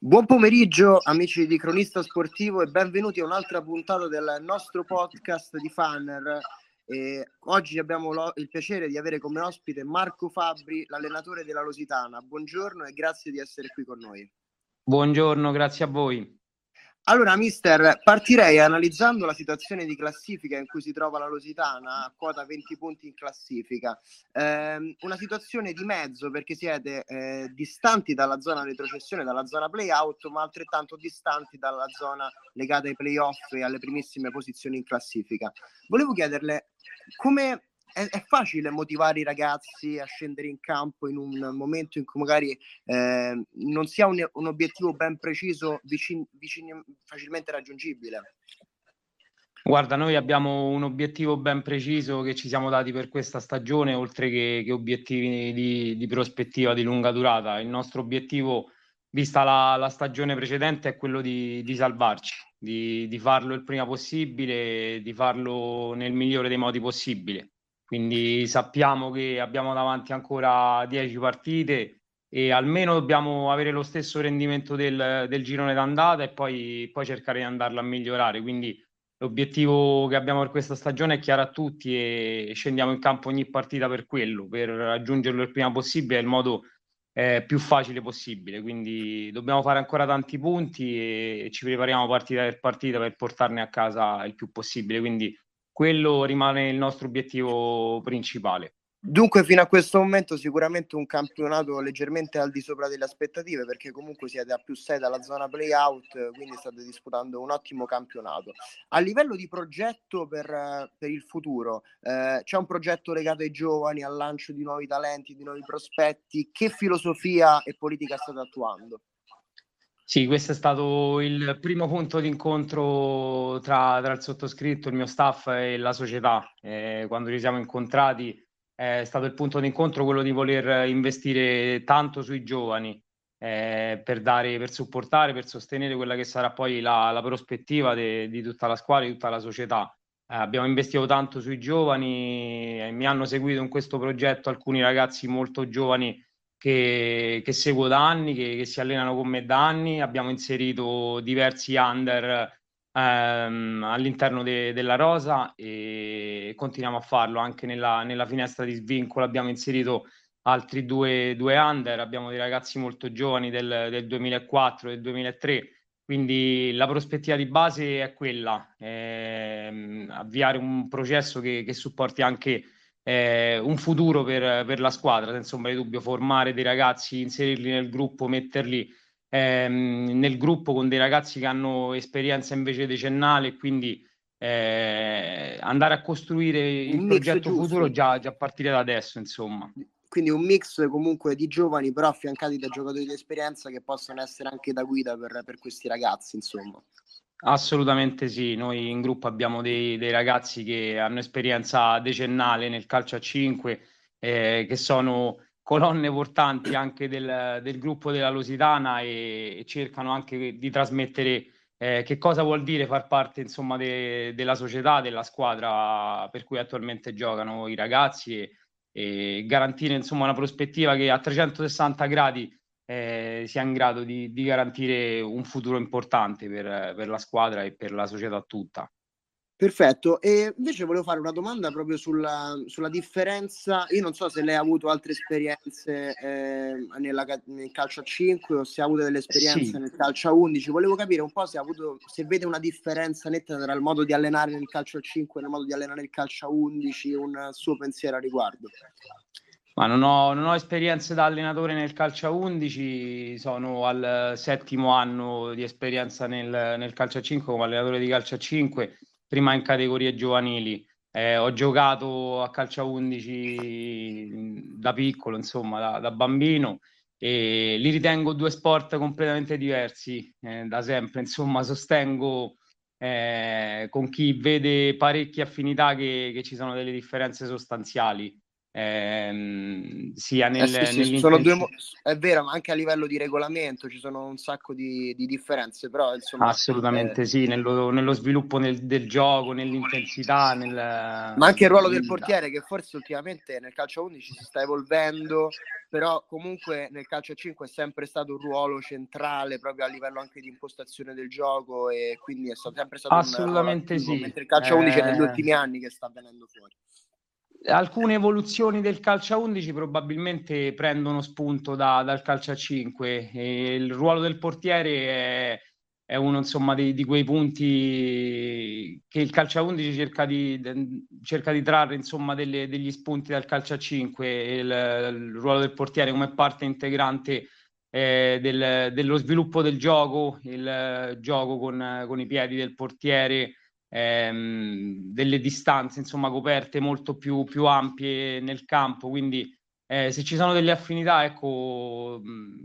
Buon pomeriggio amici di Cronista Sportivo e benvenuti a un'altra puntata del nostro podcast di Fanner. E oggi abbiamo lo, il piacere di avere come ospite Marco Fabri, l'allenatore della Lositana. Buongiorno e grazie di essere qui con noi. Buongiorno, grazie a voi. Allora, mister, partirei analizzando la situazione di classifica in cui si trova la Lositana, a quota 20 punti in classifica. Eh, una situazione di mezzo perché siete eh, distanti dalla zona retrocessione, dalla zona playout, ma altrettanto distanti dalla zona legata ai playoff e alle primissime posizioni in classifica. Volevo chiederle come è, è, facile motivare i ragazzi a scendere in campo in un momento in cui magari eh, non si ha un, un, obiettivo ben preciso, vicin, vicin, facilmente raggiungibile? Guarda, noi abbiamo un obiettivo ben preciso che ci siamo dati per questa stagione, oltre che, che obiettivi di, di, prospettiva di lunga durata. Il nostro obiettivo, vista la, la stagione precedente, è quello di, di salvarci, di, di, farlo il prima possibile, di farlo nel migliore dei modi possibile. Quindi sappiamo che abbiamo davanti ancora 10 partite e almeno dobbiamo avere lo stesso rendimento del, del girone d'andata e poi, poi, cercare di andarlo a migliorare. Quindi l'obiettivo che abbiamo per questa stagione è chiaro a tutti e scendiamo in campo ogni partita per quello, per raggiungerlo il prima possibile, nel modo eh, più facile possibile. Quindi dobbiamo fare ancora tanti punti e ci prepariamo partita per partita per portarne a casa il più possibile. Quindi quello rimane il nostro obiettivo principale. Dunque, fino a questo momento, sicuramente un campionato leggermente al di sopra delle aspettative, perché comunque siete a più 6 dalla zona playout, quindi state disputando un ottimo campionato. A livello di progetto per, per il futuro, eh, c'è un progetto legato ai giovani, al lancio di nuovi talenti, di nuovi prospetti. Che filosofia e politica state attuando? Sì, questo è stato il primo punto di incontro tra, tra il sottoscritto, il mio staff e la società. Eh, quando ci siamo incontrati è stato il punto di incontro quello di voler investire tanto sui giovani eh, per dare, per supportare, per sostenere quella che sarà poi la, la prospettiva de, di tutta la squadra, di tutta la società. Eh, abbiamo investito tanto sui giovani, e mi hanno seguito in questo progetto alcuni ragazzi molto giovani che, che seguo da anni, che, che, si allenano con me da anni. Abbiamo inserito diversi under ehm, all'interno de, della rosa e continuiamo a farlo anche nella, nella finestra di svincolo. Abbiamo inserito altri due, due under, abbiamo dei ragazzi molto giovani del, del 2004, del 2003. Quindi la prospettiva di base è quella, ehm, avviare un processo che, che supporti anche eh, un futuro per, per, la squadra, senza ombra di dubbio, formare dei ragazzi, inserirli nel gruppo, metterli ehm, nel gruppo con dei ragazzi che hanno esperienza invece decennale, quindi eh, andare a costruire il progetto giusto. futuro già, già a partire da adesso, insomma quindi un mix comunque di giovani però affiancati da giocatori di esperienza che possono essere anche da guida per, per questi ragazzi insomma Assolutamente sì, noi in gruppo abbiamo dei, dei ragazzi che hanno esperienza decennale nel calcio a 5, eh, che sono colonne portanti anche del, del gruppo della Lusitana e, e, cercano anche di trasmettere eh, che cosa vuol dire far parte insomma de, della società, della squadra per cui attualmente giocano i ragazzi e, e garantire insomma una prospettiva che a 360 gradi eh, sia in grado di, di, garantire un futuro importante per, per, la squadra e per la società tutta. Perfetto, e invece volevo fare una domanda proprio sulla, sulla differenza. Io non so se lei ha avuto altre esperienze eh, nella, nel calcio a 5 o se ha avuto delle esperienze sì. nel calcio a 11. Volevo capire un po' se, ha avuto, se vede una differenza netta tra il modo di allenare nel calcio a 5 e il modo di allenare nel calcio a 11, un suo pensiero a riguardo. Ma non ho, non ho, esperienze da allenatore nel calcio a 11, sono al settimo anno di esperienza nel, nel calcio a 5 come allenatore di calcio a 5, prima in categorie giovanili. Eh, ho giocato a calcio a 11 da piccolo, insomma, da, da bambino e li ritengo due sport completamente diversi eh, da sempre. Insomma, sostengo eh, con chi vede parecchie affinità che, che ci sono delle differenze sostanziali ehm, sia nel, eh sì, sì, sono due mo- è vero, ma anche a livello di regolamento ci sono un sacco di, di differenze, però insomma... Assolutamente eh... sì, nello, nello sviluppo nel, del gioco, nell'intensità, nel... Ma anche il ruolo del portiere che forse ultimamente nel calcio 11 si sta evolvendo, però comunque nel calcio 5 è sempre stato un ruolo centrale proprio a livello anche di impostazione del gioco e quindi è stato sempre stato Assolutamente un sì. mentre il calcio 11 è negli eh. ultimi anni che sta venendo fuori alcune evoluzioni del calcio a 11 probabilmente prendono spunto da, dal calcio a 5 e il ruolo del portiere è, è uno insomma di, di, quei punti che il calcio a 11 cerca di, cerca di trarre insomma delle, degli spunti dal calcio a 5 il, il ruolo del portiere come parte integrante eh, del, dello sviluppo del gioco il gioco con, con i piedi del portiere ehm, delle distanze insomma coperte molto più, più ampie nel campo. Quindi eh, se ci sono delle affinità ecco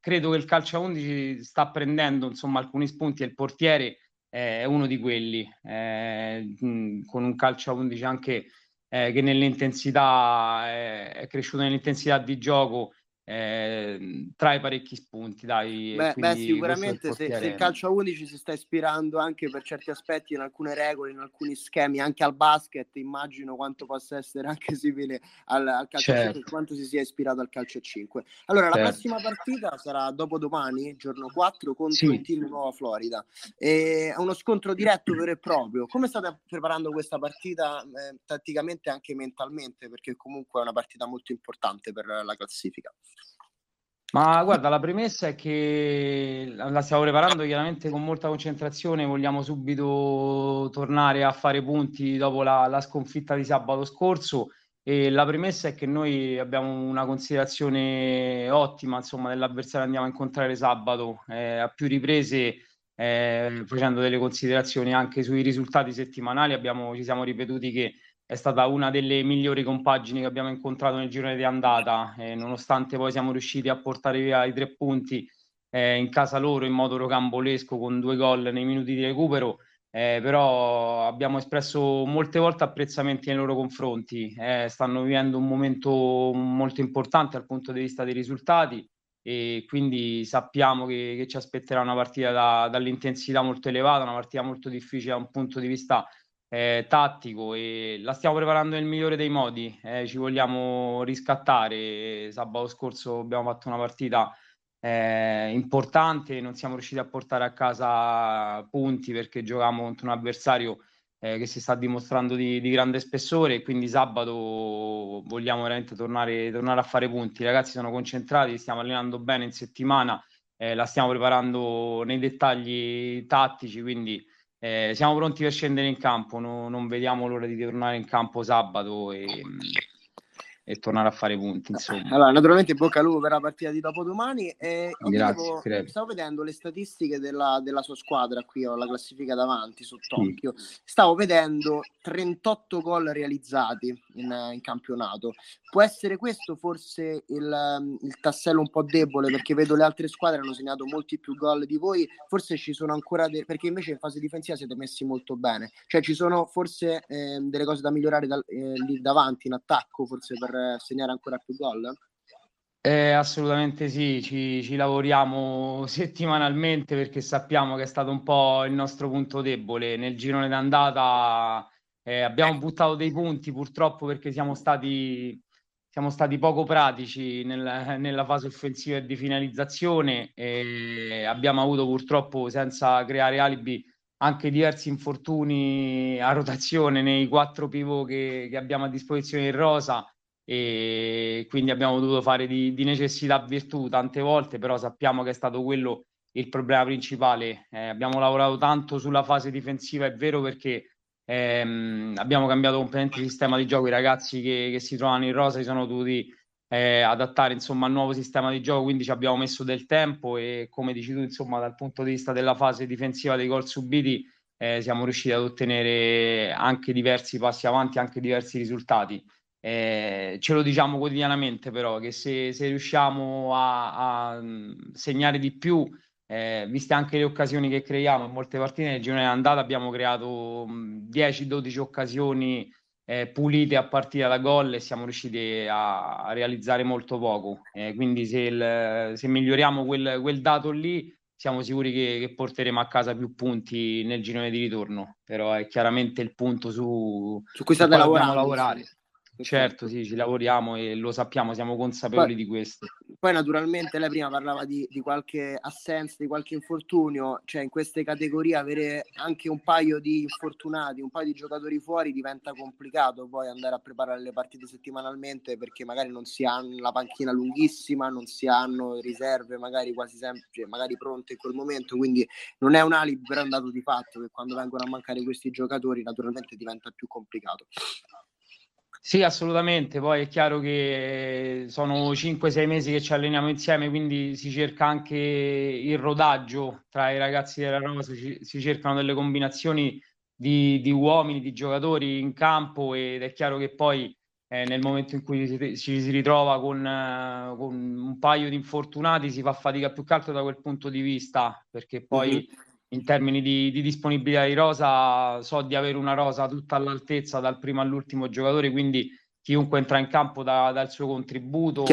credo che il calcio a 11 sta prendendo insomma alcuni spunti e il portiere eh, è uno di quelli eh, con un calcio a 11 anche eh, che nell'intensità è cresciuto nell'intensità di gioco eh, trae parecchi spunti. Dai, beh, beh sicuramente se, se, il calcio a 11 si sta ispirando anche per certi aspetti in alcune regole, in alcuni schemi, anche al basket, immagino quanto possa essere anche simile al, al calcio certo. a 5, quanto si sia ispirato al calcio a 5. Allora, certo. la prossima partita sarà dopodomani, giorno 4, contro sì. il team Nuova Florida. E è uno scontro diretto vero e proprio. Come state preparando questa partita eh, tatticamente e anche mentalmente? Perché comunque è una partita molto importante per la classifica. Ma guarda, la premessa è che la stiamo preparando chiaramente con molta concentrazione, vogliamo subito tornare a fare punti dopo la, la sconfitta di sabato scorso e la premessa è che noi abbiamo una considerazione ottima insomma, dell'avversario che andiamo a incontrare sabato, eh, a più riprese eh, facendo delle considerazioni anche sui risultati settimanali, abbiamo, ci siamo ripetuti che è stata una delle migliori compagini che abbiamo incontrato nel girone di andata, eh, nonostante poi siamo riusciti a portare via i tre punti eh, in casa loro in modo rocambolesco con due gol nei minuti di recupero, eh, però abbiamo espresso molte volte apprezzamenti nei loro confronti, eh, stanno vivendo un momento molto importante dal punto di vista dei risultati e quindi sappiamo che, che ci aspetterà una partita da, dall'intensità molto elevata, una partita molto difficile da un punto di vista eh, tattico e la stiamo preparando nel migliore dei modi. Eh, ci vogliamo riscattare. Sabato scorso abbiamo fatto una partita eh, importante, non siamo riusciti a portare a casa punti perché giocavamo contro un avversario eh, che si sta dimostrando di, di, grande spessore quindi sabato vogliamo veramente tornare, tornare, a fare punti. I ragazzi sono concentrati, stiamo allenando bene in settimana, eh, la stiamo preparando nei dettagli tattici, quindi eh, siamo pronti per scendere in campo, no, non vediamo l'ora di tornare in campo sabato e, e tornare a fare punti. Insomma. Allora, naturalmente bocca al lupo per la partita di dopodomani. E Grazie, avevo, stavo vedendo le statistiche della, della, sua squadra qui, ho la classifica davanti Tokyo. Sì. Stavo vedendo 38 gol realizzati in, in, campionato. Può essere questo forse il, il, tassello un po' debole perché vedo le altre squadre hanno segnato molti più gol di voi. Forse ci sono ancora de- perché invece in fase difensiva siete messi molto bene. Cioè ci sono forse eh, delle cose da migliorare da, eh, lì davanti in attacco, forse per segnare ancora più gol? Eh, assolutamente sì, ci, ci, lavoriamo settimanalmente perché sappiamo che è stato un po' il nostro punto debole. Nel girone d'andata eh, abbiamo buttato dei punti purtroppo perché siamo stati, siamo stati poco pratici nel, nella fase offensiva e di finalizzazione e abbiamo avuto purtroppo senza creare alibi anche diversi infortuni a rotazione nei quattro pivot che, che abbiamo a disposizione in rosa e quindi abbiamo dovuto fare di, di, necessità virtù tante volte, però sappiamo che è stato quello il problema principale. Eh, abbiamo lavorato tanto sulla fase difensiva, è vero perché ehm, abbiamo cambiato completamente il sistema di gioco, i ragazzi che, che si trovano in rosa si sono dovuti eh, adattare insomma al nuovo sistema di gioco, quindi ci abbiamo messo del tempo e come dici tu insomma dal punto di vista della fase difensiva dei gol subiti eh, siamo riusciti ad ottenere anche diversi passi avanti, anche diversi risultati. Eh, ce lo diciamo quotidianamente però che se, se riusciamo a, a, segnare di più, eh, viste anche le occasioni che creiamo, in molte partite nel girone andata abbiamo creato 10-12 occasioni eh, pulite a partire da gol e siamo riusciti a, a realizzare molto poco. Eh, quindi se, il, se miglioriamo quel, quel, dato lì, siamo sicuri che, che, porteremo a casa più punti nel girone di ritorno. Però è chiaramente il punto su, su cui state lavorando. Lavorare. Certo, sì, ci lavoriamo e lo sappiamo, siamo consapevoli poi, di questo. Poi naturalmente lei prima parlava di, di, qualche assenza, di qualche infortunio, cioè in queste categorie avere anche un paio di infortunati, un paio di giocatori fuori diventa complicato poi andare a preparare le partite settimanalmente perché magari non si hanno la panchina lunghissima, non si hanno riserve magari quasi sempre, cioè magari pronte in quel momento, quindi non è un alibi per un dato di fatto che quando vengono a mancare questi giocatori naturalmente diventa più complicato. Sì, assolutamente. Poi è chiaro che sono 5-6 mesi che ci alleniamo insieme, quindi si cerca anche il rodaggio tra i ragazzi della Rosa, si, si cercano delle combinazioni di, di, uomini, di giocatori in campo ed è chiaro che poi eh, nel momento in cui ci si, si, ritrova con, eh, con, un paio di infortunati si fa fatica più che altro da quel punto di vista, perché poi... Mm-hmm in termini di, di, disponibilità di rosa, so di avere una rosa tutta all'altezza dal primo all'ultimo giocatore, quindi chiunque entra in campo dà, dà il suo contributo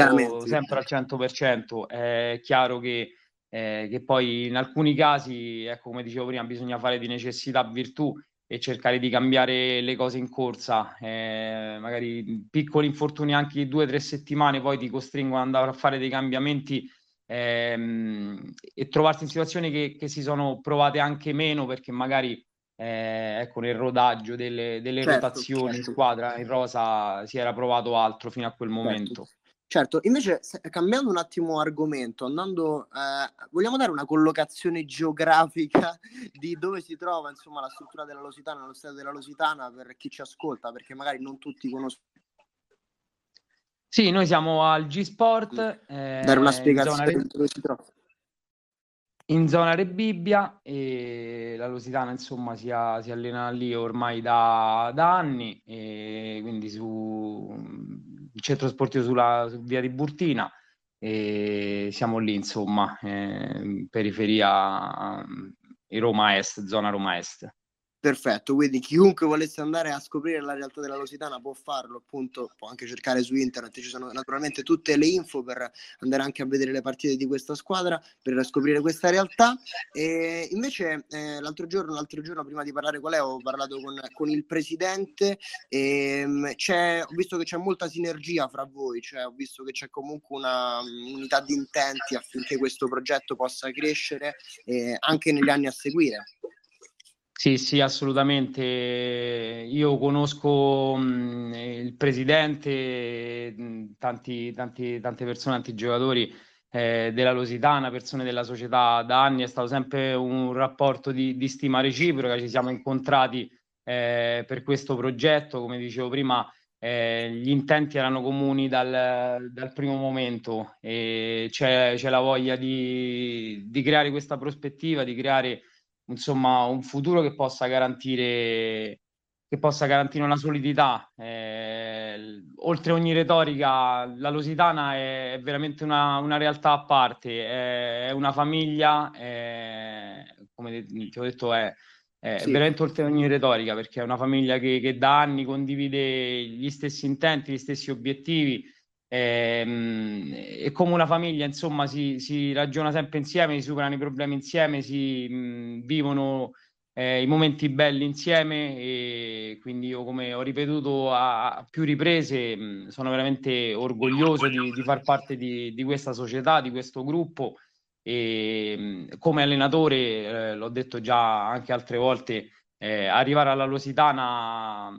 sempre al 100%. È chiaro che, eh, che, poi in alcuni casi, ecco, come dicevo prima, bisogna fare di necessità virtù e cercare di cambiare le cose in corsa. Eh, magari piccoli infortuni anche di due o tre settimane poi ti costringono ad andare a fare dei cambiamenti ehm, e trovarsi in situazioni che, che, si sono provate anche meno perché magari eh, ecco, nel rodaggio delle, delle certo, rotazioni certo. in squadra in rosa si era provato altro fino a quel certo. momento. Certo. Certo, invece cambiando un attimo argomento, andando, eh, vogliamo dare una collocazione geografica di dove si trova insomma la struttura della Lositana, lo stato della Lositana per chi ci ascolta, perché magari non tutti conoscono sì, noi siamo al G-Sport. Eh, Dare una spiegazione in dove si trova. In zona Rebibbia e la Lusitana insomma si, ha, si allena lì ormai da, da, anni, quindi su il centro sportivo sulla su via di Burtina e siamo lì insomma, eh, periferia eh, Roma Est, zona Roma Est. Perfetto, quindi chiunque volesse andare a scoprire la realtà della Lusitana può farlo, appunto, può anche cercare su internet, ci sono naturalmente tutte le info per andare anche a vedere le partite di questa squadra, per scoprire questa realtà. E invece eh, l'altro giorno, l'altro giorno, prima di parlare con lei, ho parlato con, con il presidente e ehm, ho visto che c'è molta sinergia fra voi, cioè ho visto che c'è comunque una unità di intenti affinché questo progetto possa crescere eh, anche negli anni a seguire. Sì, sì, assolutamente. Io conosco mh, il presidente, mh, tanti, tanti, tante persone, tanti giocatori eh, della Lositana, persone della società da anni, è stato sempre un rapporto di, di stima reciproca, ci siamo incontrati eh, per questo progetto, come dicevo prima, eh, gli intenti erano comuni dal, dal primo momento e c'è, c'è la voglia di, di creare questa prospettiva, di creare insomma, un futuro che possa garantire, che possa garantire una solidità. Eh, oltre ogni retorica, la Lusitana è, veramente una, una, realtà a parte, è, è una famiglia, è, come ti ho detto, è, è sì. veramente oltre ogni retorica, perché è una famiglia che, che da anni condivide gli stessi intenti, gli stessi obiettivi e, ehm, e, come una famiglia, insomma, si, si, ragiona sempre insieme, si superano i problemi insieme, si mh, vivono eh, i momenti belli insieme e quindi io, come ho ripetuto a, a più riprese, mh, sono veramente orgoglioso di, di far parte di, di, questa società, di questo gruppo e mh, come allenatore, eh, l'ho detto già anche altre volte, eh, arrivare alla Lositana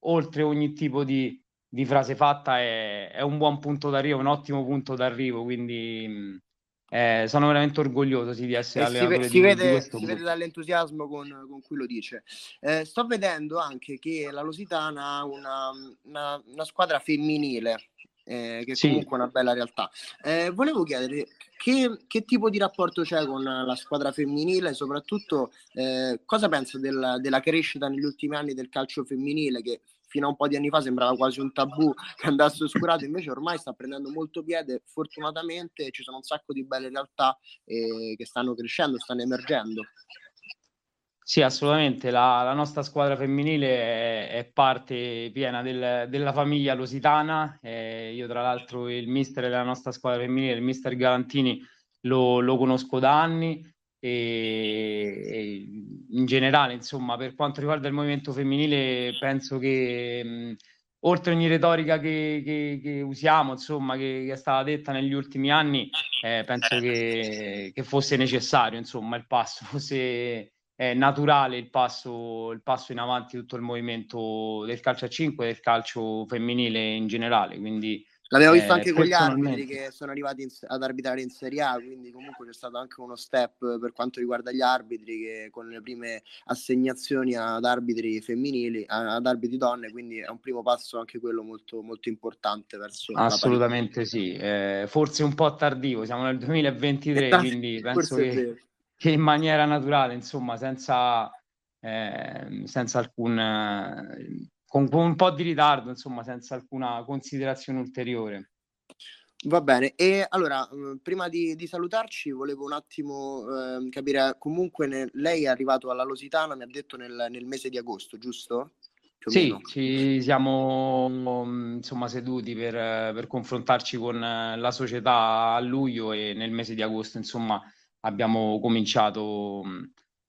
oltre ogni tipo di di frase fatta è, è, un buon punto d'arrivo, un ottimo punto d'arrivo, quindi eh, sono veramente orgoglioso sì, di essere e allenatore si, si, vede, si vede dall'entusiasmo con, con, cui lo dice. Eh, sto vedendo anche che la Lusitana ha una, una, una squadra femminile, eh, che è sì. comunque una bella realtà. Eh, volevo chiedere che, che, tipo di rapporto c'è con la squadra femminile e soprattutto eh, cosa pensa del, della crescita negli ultimi anni del calcio femminile che fino a un po' di anni fa sembrava quasi un tabù che andasse oscurato, invece ormai sta prendendo molto piede, fortunatamente ci sono un sacco di belle realtà eh, che stanno crescendo, stanno emergendo. Sì, assolutamente. La, la nostra squadra femminile è, è parte piena del, della famiglia lusitana. Eh, io, tra l'altro, il mister della nostra squadra femminile, il mister Galantini, lo, lo conosco da anni. E, e, in generale, insomma, per quanto riguarda il movimento femminile, penso che mh, oltre ogni retorica che, che, che usiamo, insomma, che, che, è stata detta negli ultimi anni, eh, penso che, fosse necessario, insomma, il passo, fosse è naturale il passo, il passo in avanti tutto il movimento del calcio a 5 e del calcio femminile in generale. Quindi, Visto eh, anche con gli arbitri che sono arrivati in, ad arbitrare in Serie A, quindi comunque c'è stato anche uno step per quanto riguarda gli arbitri che con le prime assegnazioni ad arbitri femminili, ad arbitri donne, quindi è un primo passo anche quello molto, molto importante verso Assolutamente sì, eh, forse un po' tardivo, siamo nel 2023, quindi penso che che in maniera naturale, insomma, senza, eh, senza alcun, eh, con, con, un po' di ritardo, insomma, senza alcuna considerazione ulteriore. Va bene, e allora, mm, prima di, di salutarci, volevo un attimo eh, capire, comunque ne, lei è arrivato alla Lositana, mi ha detto nel, nel mese di agosto, giusto? sì, ci siamo insomma seduti per, per confrontarci con la società a luglio e nel mese di agosto, insomma, abbiamo cominciato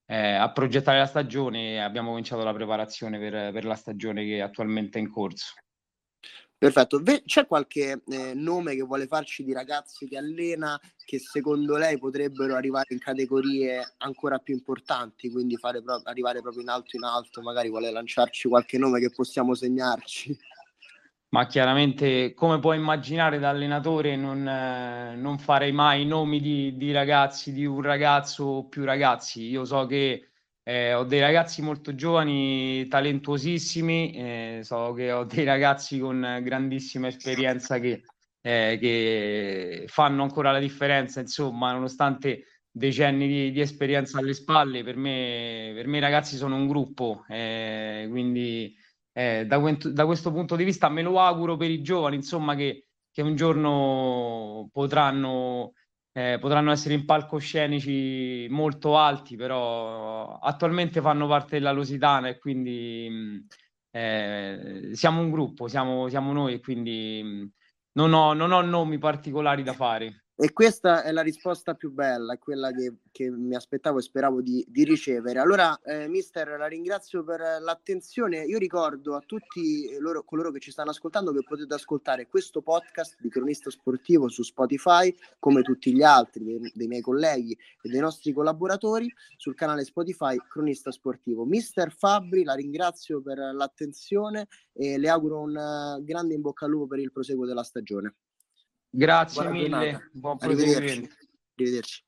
eh, a progettare la stagione abbiamo cominciato la preparazione per, per la stagione che attualmente è in corso. Perfetto, c'è qualche eh, nome che vuole farci di ragazzi che allena che secondo lei potrebbero arrivare in categorie ancora più importanti, quindi fare pro- arrivare proprio in alto in alto, magari vuole lanciarci qualche nome che possiamo segnarci? Ma chiaramente come puoi immaginare da allenatore non, eh, non farei mai nomi di, di, ragazzi, di un ragazzo o più ragazzi. Io so che eh, ho dei ragazzi molto giovani, talentuosissimi, eh, so che ho dei ragazzi con grandissima esperienza che, eh, che fanno ancora la differenza, insomma, nonostante decenni di, di esperienza alle spalle, per me, per me i ragazzi sono un gruppo, eh, quindi eh, da, da, questo punto di vista me lo auguro per i giovani, insomma, che, che un giorno potranno, eh, potranno essere in palcoscenici molto alti, però attualmente fanno parte della Lusitana e quindi eh, siamo un gruppo, siamo, siamo noi e quindi non ho, non ho nomi particolari da fare. E questa è la risposta più bella, quella che, che mi aspettavo e speravo di, di ricevere. Allora, eh, mister, la ringrazio per l'attenzione. Io ricordo a tutti loro, coloro che ci stanno ascoltando che potete ascoltare questo podcast di Cronista Sportivo su Spotify, come tutti gli altri dei, dei miei colleghi e dei nostri collaboratori, sul canale Spotify Cronista Sportivo. Mister Fabri, la ringrazio per l'attenzione e le auguro un uh, grande in bocca al lupo per il proseguo della stagione. Grazie Buona mille, giornata. buon proseguimento. Arrivederci. Arrivederci.